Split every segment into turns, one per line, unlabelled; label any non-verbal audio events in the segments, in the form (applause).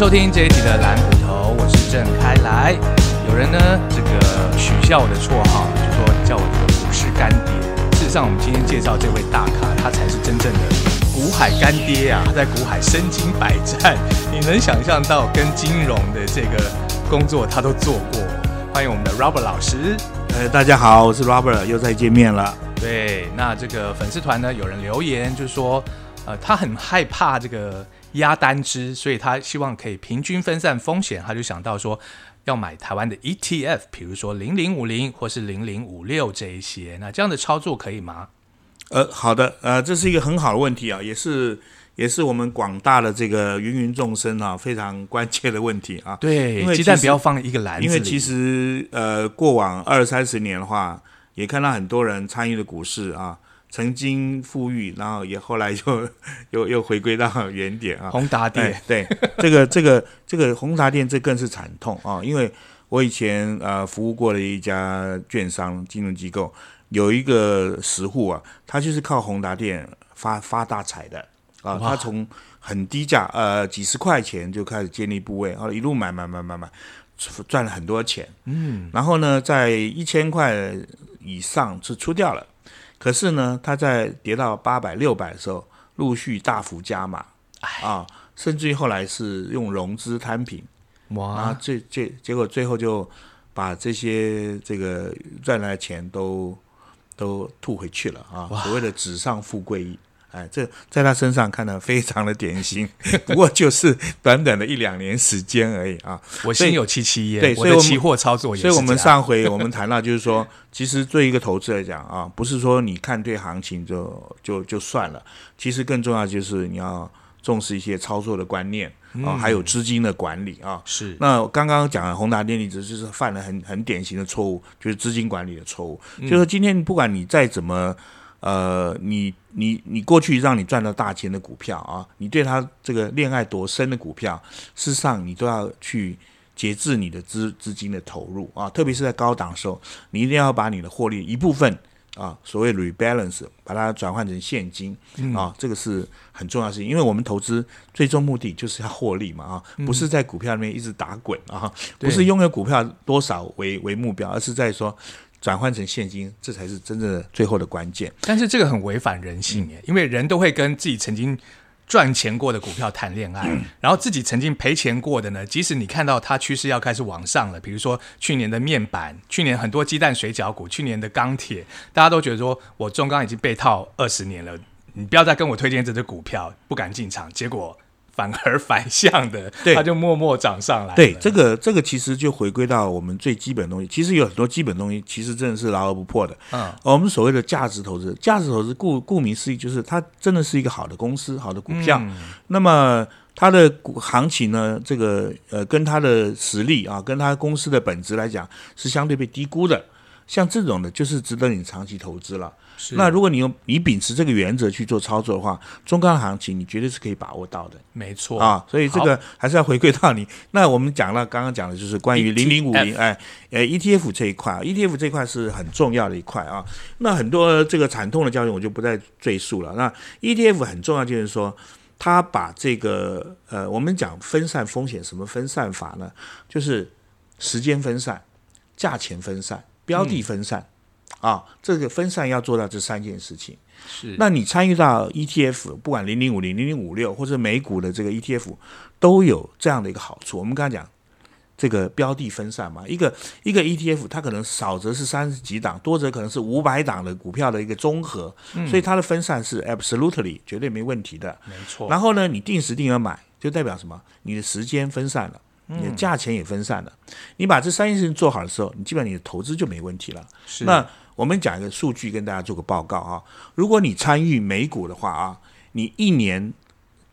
收听这一集的蓝骨头，我是郑开来。有人呢，这个取笑我的绰号，就说叫我这个股市干爹。事实上，我们今天介绍这位大咖，他才是真正的股海干爹啊！他在股海身经百战，你能想象到跟金融的这个工作他都做过？欢迎我们的 Robert 老师。
呃，大家好，我是 Robert，又再见面了。
对，那这个粉丝团呢，有人留言就是说，呃，他很害怕这个。压单支，所以他希望可以平均分散风险，他就想到说要买台湾的 ETF，比如说零零五零或是零零五六这一些，那这样的操作可以吗？
呃，好的，呃，这是一个很好的问题啊，也是也是我们广大的这个芸芸众生啊非常关切的问题啊。
对，因为鸡蛋不要放一个篮子
因为其实呃过往二三十年的话，也看到很多人参与的股市啊。曾经富裕，然后也后来 (laughs) 又又又回归到原点啊。
宏达店，
对这个这个这个宏达店，这更是惨痛啊！因为我以前呃服务过的一家券商金融机构，有一个实户啊，他就是靠宏达店发发大财的啊。他从很低价呃几十块钱就开始建立部位，然后一路买买买买买，赚了很多钱。嗯，然后呢，在一千块以上是出掉了。可是呢，它在跌到八百、六百的时候，陆续大幅加码，啊，甚至于后来是用融资摊平，哇，最最结果最后就把这些这个赚来的钱都都吐回去了啊，所谓的纸上富贵。哎，这在他身上看的非常的典型，(laughs) 不过就是短短的一两年时间而已啊。
我心有戚戚焉，
对，
所以期货操作也
所以我们上回我们谈到就是说，其实对一个投资来讲啊，不是说你看对行情就就就算了，其实更重要就是你要重视一些操作的观念啊，还有资金的管理啊。
是。
那刚刚讲的宏达电力只是犯了很很典型的错误，就是资金管理的错误。就是今天不管你再怎么。呃，你你你过去让你赚到大钱的股票啊，你对他这个恋爱多深的股票，事实上你都要去节制你的资资金的投入啊，特别是在高档时候，你一定要把你的获利一部分啊，所谓 rebalance，把它转换成现金啊，这个是很重要的事情，因为我们投资最终目的就是要获利嘛啊，不是在股票里面一直打滚啊，不是拥有股票多少为为目标，而是在说。转换成现金，这才是真正的最后的关键。
但是这个很违反人性耶，因为人都会跟自己曾经赚钱过的股票谈恋爱，然后自己曾经赔钱过的呢，即使你看到它趋势要开始往上了，比如说去年的面板，去年很多鸡蛋水饺股，去年的钢铁，大家都觉得说我中钢已经被套二十年了，你不要再跟我推荐这只股票，不敢进场，结果。反而反向的，它就默默涨上来。
对，这个这个其实就回归到我们最基本的东西。其实有很多基本东西，其实真的是牢而不破的。嗯，我们所谓的价值投资，价值投资顾顾名思义，就是它真的是一个好的公司、好的股票。那么它的股行情呢，这个呃，跟它的实力啊，跟它公司的本质来讲，是相对被低估的。像这种的，就是值得你长期投资了。那如果你用你秉持这个原则去做操作的话，中钢行情你绝对是可以把握到的。
没错
啊，所以这个还是要回归到你。那我们讲了，刚刚讲的就是关于零零五零，哎，呃，ETF 这一块，ETF 这一块是很重要的一块啊。那很多这个惨痛的教训我就不再赘述了。那 ETF 很重要就是说，它把这个呃，我们讲分散风险，什么分散法呢？就是时间分散、价钱分散。标的分散，啊，这个分散要做到这三件事情。
是，
那你参与到 ETF，不管零零五零、零零五六或者美股的这个 ETF，都有这样的一个好处。我们刚才讲这个标的分散嘛，一个一个 ETF，它可能少则是三十几档，多则可能是五百档的股票的一个综合，所以它的分散是 absolutely 绝对没问题的。
没错。
然后呢，你定时定额买，就代表什么？你的时间分散了。你的价钱也分散了，你把这三件事情做好的时候，你基本上你的投资就没问题了。
是。
那我们讲一个数据跟大家做个报告啊，如果你参与美股的话啊，你一年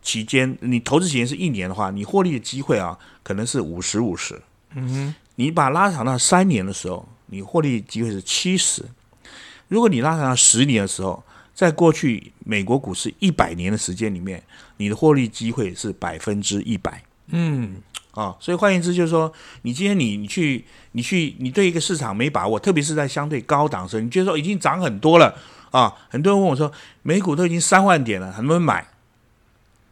期间你投资期间是一年的话，你获利的机会啊可能是五十五十。嗯哼。你把拉长到三年的时候，你获利机会是七十。如果你拉长到十年的时候，在过去美国股市一百年的时间里面，你的获利机会是百分之一百。嗯。啊，所以换言之，就是说，你今天你你去你去你对一个市场没把握，特别是在相对高档时候，你觉得说已经涨很多了啊，很多人问我说，美股都已经三万点了，能不能买？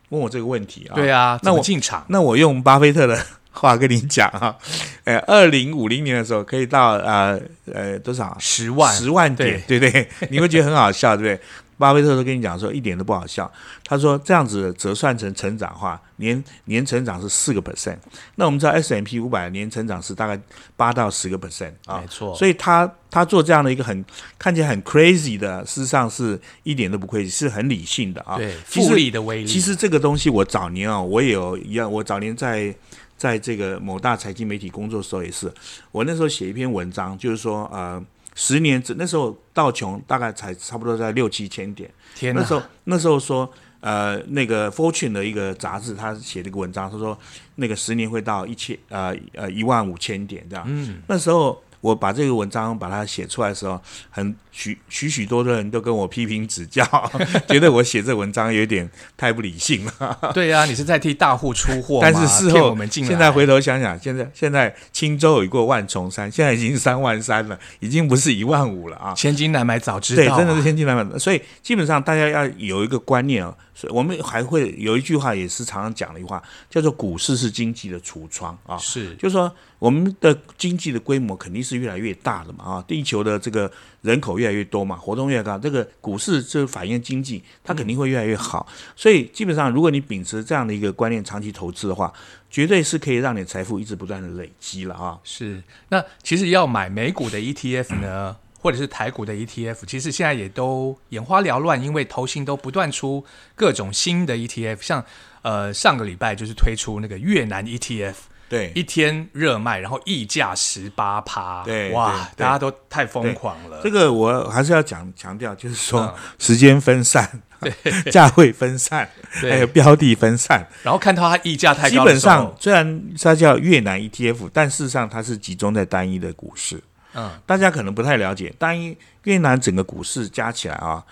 问我这个问题啊。
对啊，
那我
进场？
那我用巴菲特的话跟你讲啊，呃，二零五零年的时候可以到呃呃多少？
十万，
十万点，对不对？(laughs) 你会觉得很好笑，对不对？巴菲特都跟你讲说一点都不好笑。他说这样子折算成成长的话，年年成长是四个 percent。那我们知道 S M P 五百年成长是大概八到十个 percent 啊
没，错。
所以他他做这样的一个很看起来很 crazy 的，事实上是一点都不 crazy，是很理性的啊。
对复利的威力，
其实这个东西我早年啊，我也有一样，我早年在在这个某大财经媒体工作的时候也是，我那时候写一篇文章，就是说呃，十年之那时候道琼大概才差不多在六七千点，
天哪，
那时候那时候说。呃，那个 Fortune 的一个杂志，他写了一个文章，他说那个十年会到一千呃呃一万五千点这样。
嗯，
那时候我把这个文章把它写出来的时候，很许许许多多人都跟我批评指教，(laughs) 觉得我写这文章有点太不理性了。(laughs)
对啊，你是在替大户出货，
但是事后
我们进来，
现在回头想想，现在现在青州已过万重山，现在已经三万三了，已经不是一万五了啊。
千金难买早知
对，
道啊，
真的是千金难买。所以基本上大家要有一个观念啊，所以我们还会有一句话，也是常常讲的一句话，叫做“股市是经济的橱窗”啊。
是
就是说，我们的经济的规模肯定是越来越大的嘛啊，地球的这个人口越来越多嘛，活动越高，这个股市这反映经济，它肯定会越来越好。所以基本上，如果你秉持这样的一个观念，长期投资的话，绝对是可以让你财富一直不断的累积了啊。
是。那其实要买美股的 ETF 呢，或者是台股的 ETF，其实现在也都眼花缭乱，因为投信都不断出各种新的 ETF，像呃上个礼拜就是推出那个越南 ETF。
对，
一天热卖，然后溢价十八趴，
对
哇，大家都太疯狂了。
这个我还是要讲强调，就是说
嗯
时间分散，对 (laughs) 价位分散，
对
还有标的分散。
然后看到它溢价太
基
高基，
本上虽然它叫越南 ETF，但事实上它是集中在单一的股市。
嗯，
大家可能不太了解，单一越南整个股市加起来啊，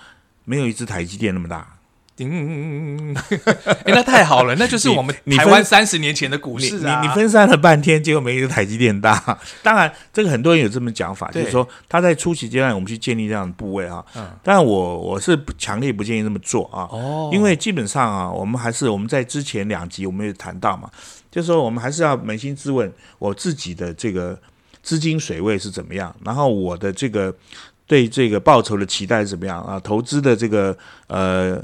没有一只台积电那么大。
嗯，(laughs) 哎，那太好了，那就是我们
你
台湾三十年前的股
你
市啊。
你你分散了半天，结果没一个台积电大。(laughs) 当然，这个很多人有这么讲法，就是说他在初期阶段我们去建立这样的部位啊。
嗯
但我我是不强烈不建议这么做啊。
哦，
因为基本上啊，我们还是我们在之前两集我们也谈到嘛，就是说我们还是要扪心自问，我自己的这个资金水位是怎么样，然后我的这个对这个报酬的期待是怎么样啊，投资的这个呃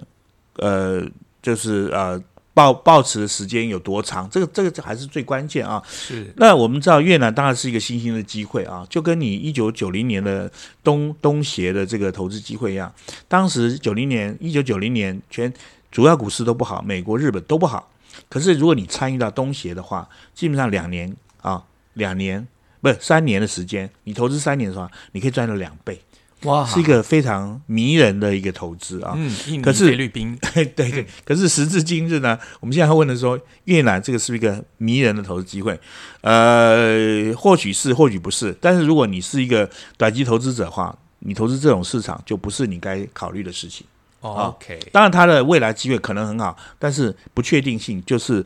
呃就是呃报报持的时间有多长，这个这个还是最关键啊。
是
那我们知道越南当然是一个新兴的机会啊，就跟你一九九零年的东东协的这个投资机会一样。当时九零年一九九零年全主要股市都不好，美国、日本都不好。可是如果你参与到东协的话，基本上两年啊，两年不是三年的时间，你投资三年的话，你可以赚到两倍，
哇，
是一个非常迷人的一个投资啊。
嗯，印尼、
可是
菲律宾 (laughs)
对对对，可是时至今日呢，我们现在要问的说，越南这个是一个迷人的投资机会？呃，或许是，或许不是。但是如果你是一个短期投资者的话，你投资这种市场就不是你该考虑的事情。
哦 OK，
当然，它的未来机会可能很好，但是不确定性就是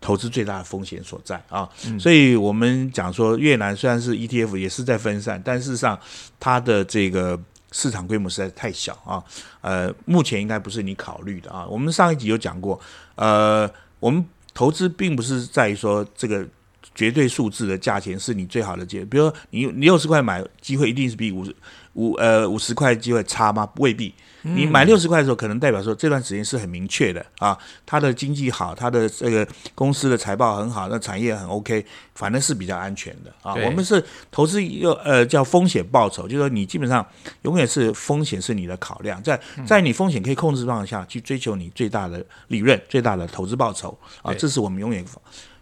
投资最大的风险所在啊。所以我们讲说，越南虽然是 ETF 也是在分散，但事实上它的这个市场规模实在太小啊。呃，目前应该不是你考虑的啊。我们上一集有讲过，呃，我们投资并不是在于说这个。绝对数字的价钱是你最好的机会，比如说你你六十块买机会一定是比五十五呃五十块机会差吗？未必。你买六十块的时候，可能代表说这段时间是很明确的啊，它的经济好，它的这个公司的财报很好，那产业很 OK，反正是比较安全的啊。我们是投资一个呃叫风险报酬，就是说你基本上永远是风险是你的考量，在在你风险可以控制状况下去追求你最大的利润、最大的投资报酬啊，这是我们永远。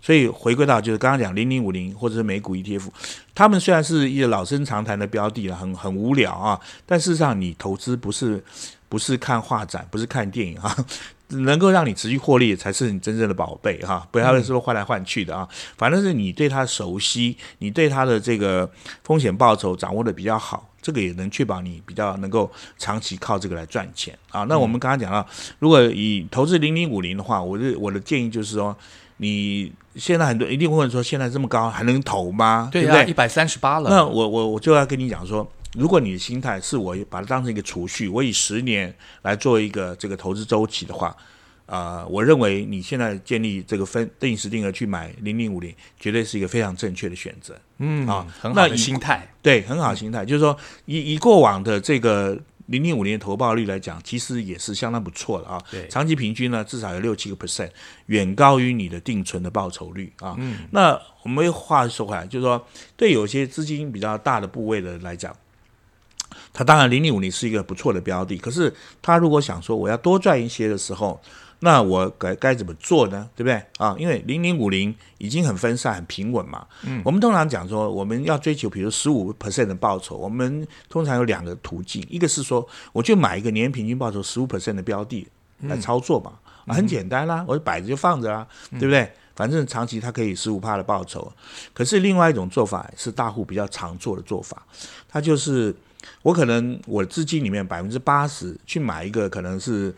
所以回归到就是刚刚讲零零五零或者是美股 ETF，他们虽然是一个老生常谈的标的了，很很无聊啊，但事实上你投资不是不是看画展，不是看电影啊，(laughs) 能够让你持续获利才是你真正的宝贝哈、不要说换来换去的啊，反正是你对它熟悉，你对它的这个风险报酬掌握的比较好。这个也能确保你比较能够长期靠这个来赚钱啊。那我们刚刚讲到，如果以投资零零五零的话，我的我的建议就是说，你现在很多一定会问说，现在这么高还能投吗？
对啊？一百三十八了。
那我我我就要跟你讲说，如果你的心态是我把它当成一个储蓄，我以十年来做一个这个投资周期的话，呃，我认为你现在建立这个分定时定额去买零零五零，绝对是一个非常正确的选择。
嗯
啊
很好的心态。
对，很好的心态，就是说以以过往的这个零零五年的投报率来讲，其实也是相当不错的啊。
对
长期平均呢至少有六七个 percent，远高于你的定存的报酬率啊。
嗯
那我们话说回来，就是说对有些资金比较大的部位的人来讲。它当然零零五年是一个不错的标的，可是他如果想说我要多赚一些的时候，那我该该怎么做呢？对不对啊？因为零零五零已经很分散、很平稳嘛。嗯，我们通常讲说，我们要追求比如十五 percent 的报酬，我们通常有两个途径，一个是说我就买一个年平均报酬十五 percent 的标的来操作嘛，啊，很简单啦，我就摆着就放着啊，对不对？反正长期它可以十五帕的报酬。可是另外一种做法是大户比较常做的做法，它就是我可能我的资金里面百分之八十去买一个可能是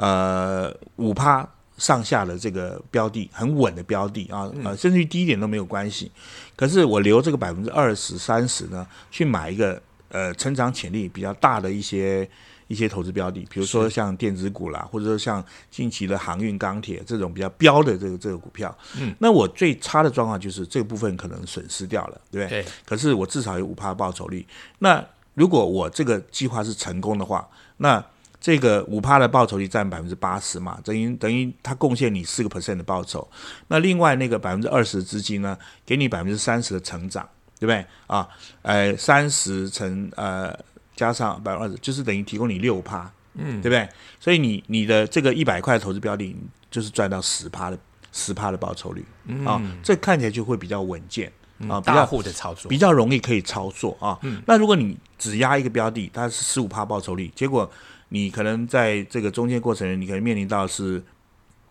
呃五趴上下的这个标的，很稳的标的啊，呃，甚至于低一点都没有关系。可是我留这个百分之二十三十呢，去买一个呃成长潜力比较大的一些。一些投资标的，比如说像电子股啦，或者说像近期的航运、钢铁这种比较标的这个这个股票，
嗯，
那我最差的状况就是这个部分可能损失掉了，对不对？
对，
可是我至少有五趴报酬率。那如果我这个计划是成功的话，那这个五趴的报酬率占百分之八十嘛，等于等于它贡献你四个 percent 的报酬。那另外那个百分之二十的资金呢，给你百分之三十的成长，对不对啊？呃，三十乘呃加上百分之二十，就是等于提供你六趴，
嗯，
对不对？所以你你的这个一百块投资标的，就是赚到十趴的十趴的报酬率啊，这看起来就会比较稳健啊，比
大
较
户的操作
比较容易可以操作啊。那如果你只压一个标的，它是十五趴报酬率，结果你可能在这个中间过程，你可能面临到是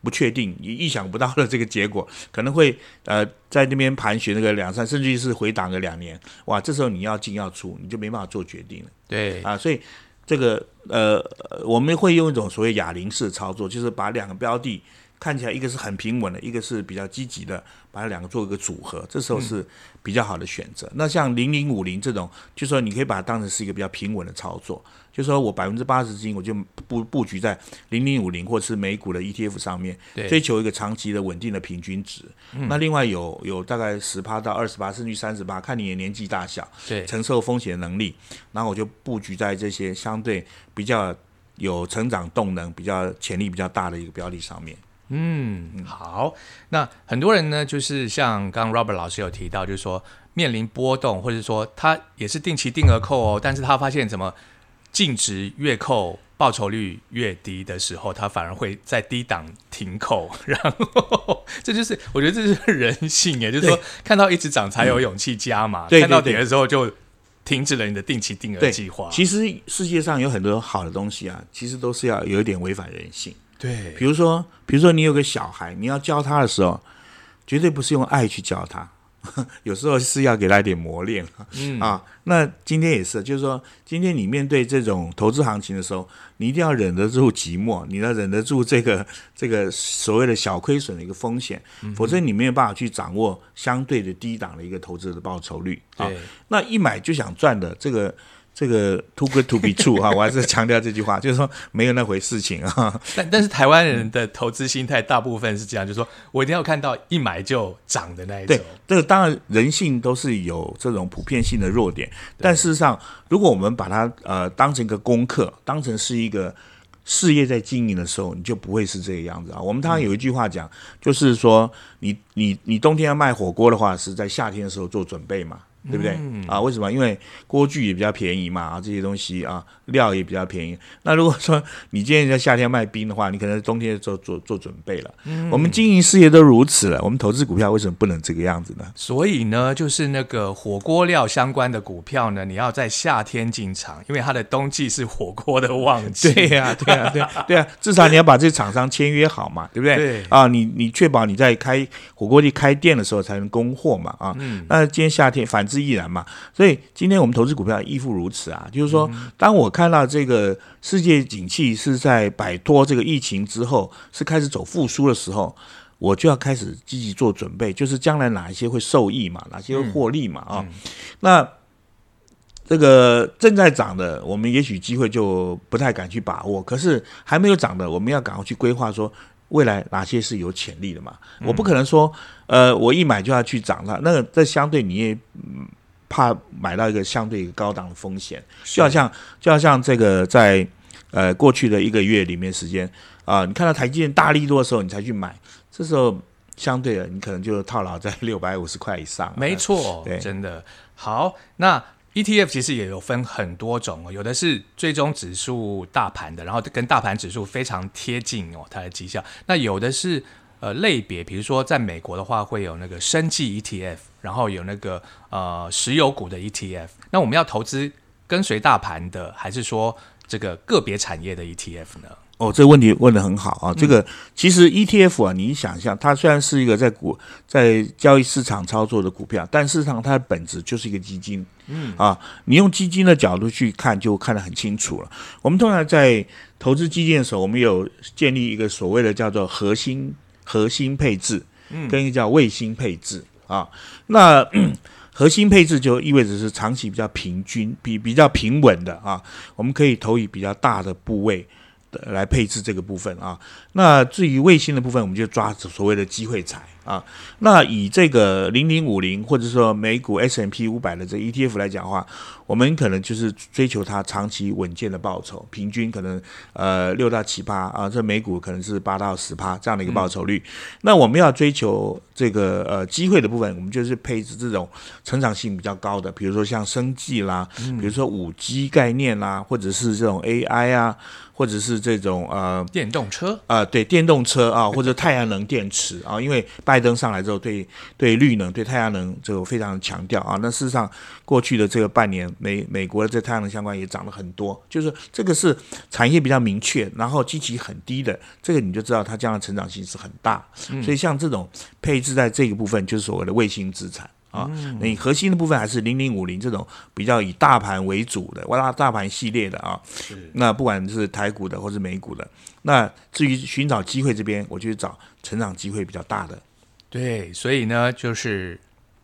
不确定、你意想不到的这个结果，可能会呃在那边盘旋那个两三，甚至于是回档个两年，哇，这时候你要进要出，你就没办法做决定了。
对，
啊，所以这个呃，呃我们会用一种所谓哑铃式操作，就是把两个标的看起来一个是很平稳的，一个是比较积极的，把它两个做一个组合，这时候是比较好的选择。那像零零五零这种，就说你可以把它当成是一个比较平稳的操作，就说我百分之八十资金我就布布局在零零五零或者是美股的 ETF 上面，追，求一个长期的稳定的平均值。那另外有有大概十趴到二十八，甚至三十八，看你的年纪大小。
对，
承受风险能力，然后我就布局在这些相对比较有成长动能、比较潜力比较大的一个标的上面。
嗯，好。那很多人呢，就是像刚刚 Robert 老师有提到，就是说面临波动，或者说他也是定期定额扣哦，但是他发现怎么净值越扣报酬率越低的时候，他反而会在低档停扣，然后这就是我觉得这是人性耶，就是说看到一直涨才有勇气加嘛，
对对
看到
对
跌的时候就停止了你的定期定额计划。
其实世界上有很多好的东西啊，其实都是要有一点违反人性。
对
比如说，比如说你有个小孩，你要教他的时候，绝对不是用爱去教他，(laughs) 有时候是要给他一点磨练。
嗯
啊，那今天也是，就是说，今天你面对这种投资行情的时候，你一定要忍得住寂寞，你要忍得住这个这个所谓的小亏损的一个风险，
嗯
否则你没有办法去掌握相对的低档的一个投资的报酬率啊。
对，
那一买就想赚的这个。这个 too good to be true 哈，(laughs) 我还是强调这句话，就是说没有那回事情啊。(laughs)
但但是台湾人的投资心态大部分是这样，就是说我一定要看到一买就涨的那一种
对。，这个当然人性都是有这种普遍性的弱点，但事实上，如果我们把它呃当成一个功课，当成是一个事业在经营的时候，你就不会是这个样子啊。我们常常有一句话讲，就是说你你你冬天要卖火锅的话，是在夏天的时候做准备嘛。对不对、啊？为什么？因为锅具也比较便宜嘛，啊，这些东西啊，料也比较便宜。(laughs) 那如果说你今天在夏天卖冰的话，你可能冬天做做做准备了。嗯我们经营事业都如此了，我们投资股票为什么不能这个样子呢？
所以呢，就是那个火锅料相关的股票呢，你要在夏天进场，因为它的冬季是火锅的旺季。(laughs)
对呀、对呀、对呀、(laughs) 对呀、至少你要把这厂商签约好嘛，对不对？
对
啊，你你确保你在开火锅店开店的时候才能供货嘛，啊，嗯那今天夏天反之亦然嘛，所以今天我们投资股票亦复如此啊，就是说，当我看到这个世界景气是在摆脱这个疫情之后，是开始走复苏的时候。我就要开始积极做准备，就是将来哪一些会受益嘛，哪些会获利嘛啊。那这个正在涨的，我们也许机会就不太敢去把握。可是还没有涨的，我们要赶快去规划说，未来哪些是有潜力的嘛？我不可能说，呃，我一买就要去涨它，那个这相对你也怕买到一个相对高档的风险，就好像就好像这个在呃过去的一个月里面时间啊，你看到台积电大力度的时候，你才去买，这时候相对的你可能就套牢在六百五十块以上。
没错，
对
真的好。那 ETF 其实也有分很多种哦，有的是追踪指数大盘的，然后跟大盘指数非常贴近哦，它的绩效。那有的是呃类别，比如说在美国的话，会有那个生技 ETF，然后有那个呃石油股的 ETF。那我们要投资跟随大盘的，还是说这个个别产业的 ETF 呢？
哦，这个问题问的很好啊！这个其实 ETF 啊，你想象它虽然是一个在股在交易市场操作的股票，但事实上它的本质就是一个基金。嗯啊，你用基金的角度去看，就看得很清楚了。我们通常在投资基金的时候，我们有建立一个所谓的叫做核心核心配置，跟一个叫卫星配置啊。那 (clears throat) 核心配置就意味着是长期比较平均、比比较平稳的啊。我们可以投以比较大的部位。来配置这个部分啊，那至于卫星的部分，我们就抓所谓的机会财啊。那以这个零零五零或者说美股 S M P 五百的这 E T F 来讲的话，我们可能就是追求它长期稳健的报酬，平均可能呃六到七趴啊，这美股可能是八到十趴这样的一个报酬率。那我们要追求这个呃机会的部分，我们就是配置这种成长性比较高的，比如说像生技啦，比如说五 G 概念啦，或者是这种 A I 啊。或者是这种呃
电动车
啊，对电动车啊，或者太阳能电池啊，因为拜登上来之后，对对绿能、对太阳能这个非常强调啊。那事实上，过去的这个半年，美美国的这太阳能相关也涨了很多，就是这个是产业比较明确，然后基期很低的，这个你就知道它将来成长性是很大。所以像这种配置在这个部分，就是所谓的卫星资产。啊，你核心的部分还是零零五零这种比较以大盘为主的，挖大盘系列的啊。那不管是台股的或是美股的，那至于寻找机会这边，我就找成长机会比较大的。
对，所以呢，就是。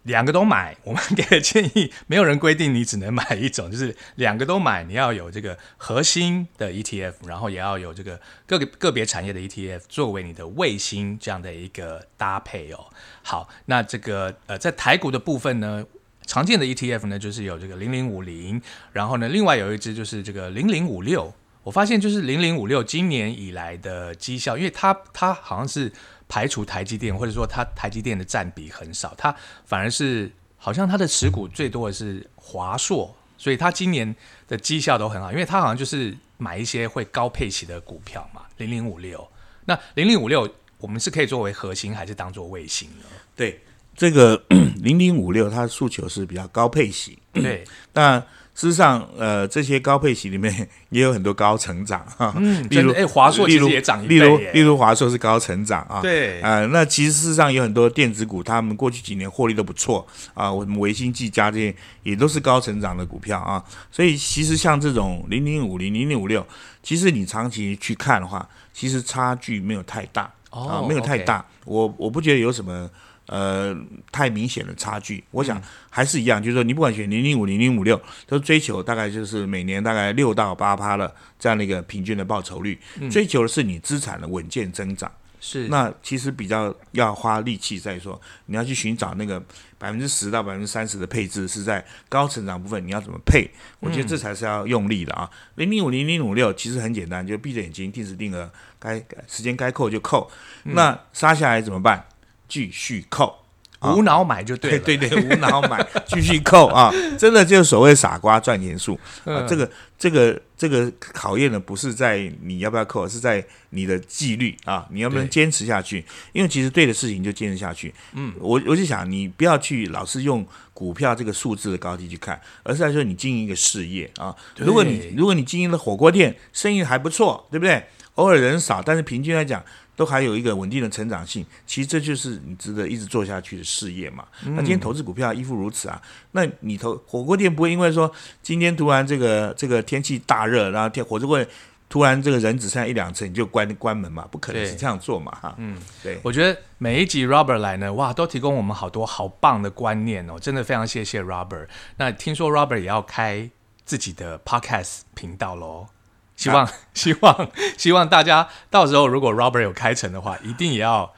两个都买，我们给的建议，没有人规定你只能买一种，就是两个都买。你要有这个核心的 ETF，然后也要有这个个个别产业的 ETF 作为你的卫星这样的一个搭配哦。好，那这个呃，在台股的部分呢，常见的 ETF 呢就是有这个零零五零，然后呢，另外有一只就是这个零零五六。我发现就是零零五六今年以来的绩效，因为它它好像是。排除台积电，或者说它台积电的占比很少，它反而是好像它的持股最多的是华硕，所以它今年的绩效都很好，因为它好像就是买一些会高配息的股票嘛，零零五六。那零零五六我们是可以作为核心，还是当做卫星呢？
对，这个 (clears throat) 零零五六它的诉求是比较高配息，
对，
那。事实上，呃，这些高配型里面也有很多高成长哈，
嗯，例如哎，华硕其实也涨一倍，
例如例如华硕是高成长啊，
对，
啊，那其实事实上有很多电子股，他们过去几年获利都不错啊，我们维新、技嘉这些也都是高成长的股票啊，所以其实像这种零零五零、零零五六，其实你长期去看的话，其实差距没有太大啊，没有太大，我我不觉得有什么。呃，太明显的差距，我想还是一样，就是说，你不管选零零五、零零五六，都追求大概就是每年大概六到八趴的这样的一个平均的报酬率，追求的是你资产的稳健增长。
是，
那其实比较要花力气在说，你要去寻找那个百分之十到百分之三十的配置是在高成长部分，你要怎么配？我觉得这才是要用力的啊。零零五、零零五六其实很简单，就闭着眼睛定时定额，该时间该扣就扣。那杀下来怎么办？继续扣，
无脑买就对了，(laughs)
对对，无脑买，(laughs) 继续扣啊！真的就是所谓傻瓜赚钱术啊！这个这个这个考验的不是在你要不要扣，是在你的纪律啊！你要不能坚持下去？因为其实对的事情就坚持下去。嗯，我我就想你不要去老是用股票这个数字的高低去看，而是在说你经营一个事业啊！如果你如果你经营的火锅店生意还不错，对不对？偶尔人少，但是平均来讲。都还有一个稳定的成长性，其实这就是你值得一直做下去的事业嘛。那今天投资股票亦复如此啊。那你投火锅店不会因为说今天突然这个这个天气大热，然后天火锅店突然这个人只剩下一两成你就关关门嘛？不可能是这样做嘛哈。嗯，对。
我觉得每一集 Robert 来呢，哇，都提供我们好多好棒的观念哦，真的非常谢谢 Robert。那听说 Robert 也要开自己的 Podcast 频道喽。希望 (laughs) 希望 (laughs) 希望大家到时候如果 Robert 有开成的话，一定也要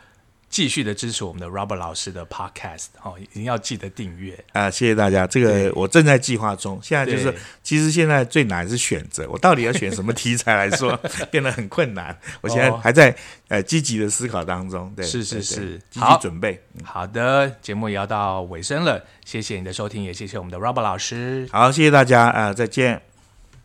继续的支持我们的 Robert 老师的 Podcast 哦，一定要记得订阅。
啊，谢谢大家。这个我正在计划中，现在就是，其实现在最难是选择，我到底要选什么题材来说，(laughs) 变得很困难。我现在
哦
还在呃积极的思考当中，对，
是是是
积
好
极准备。
好的，节目也要到尾声了，谢谢你的收听，也谢谢我们的 Robert 老师。
好，谢谢大家啊、再见。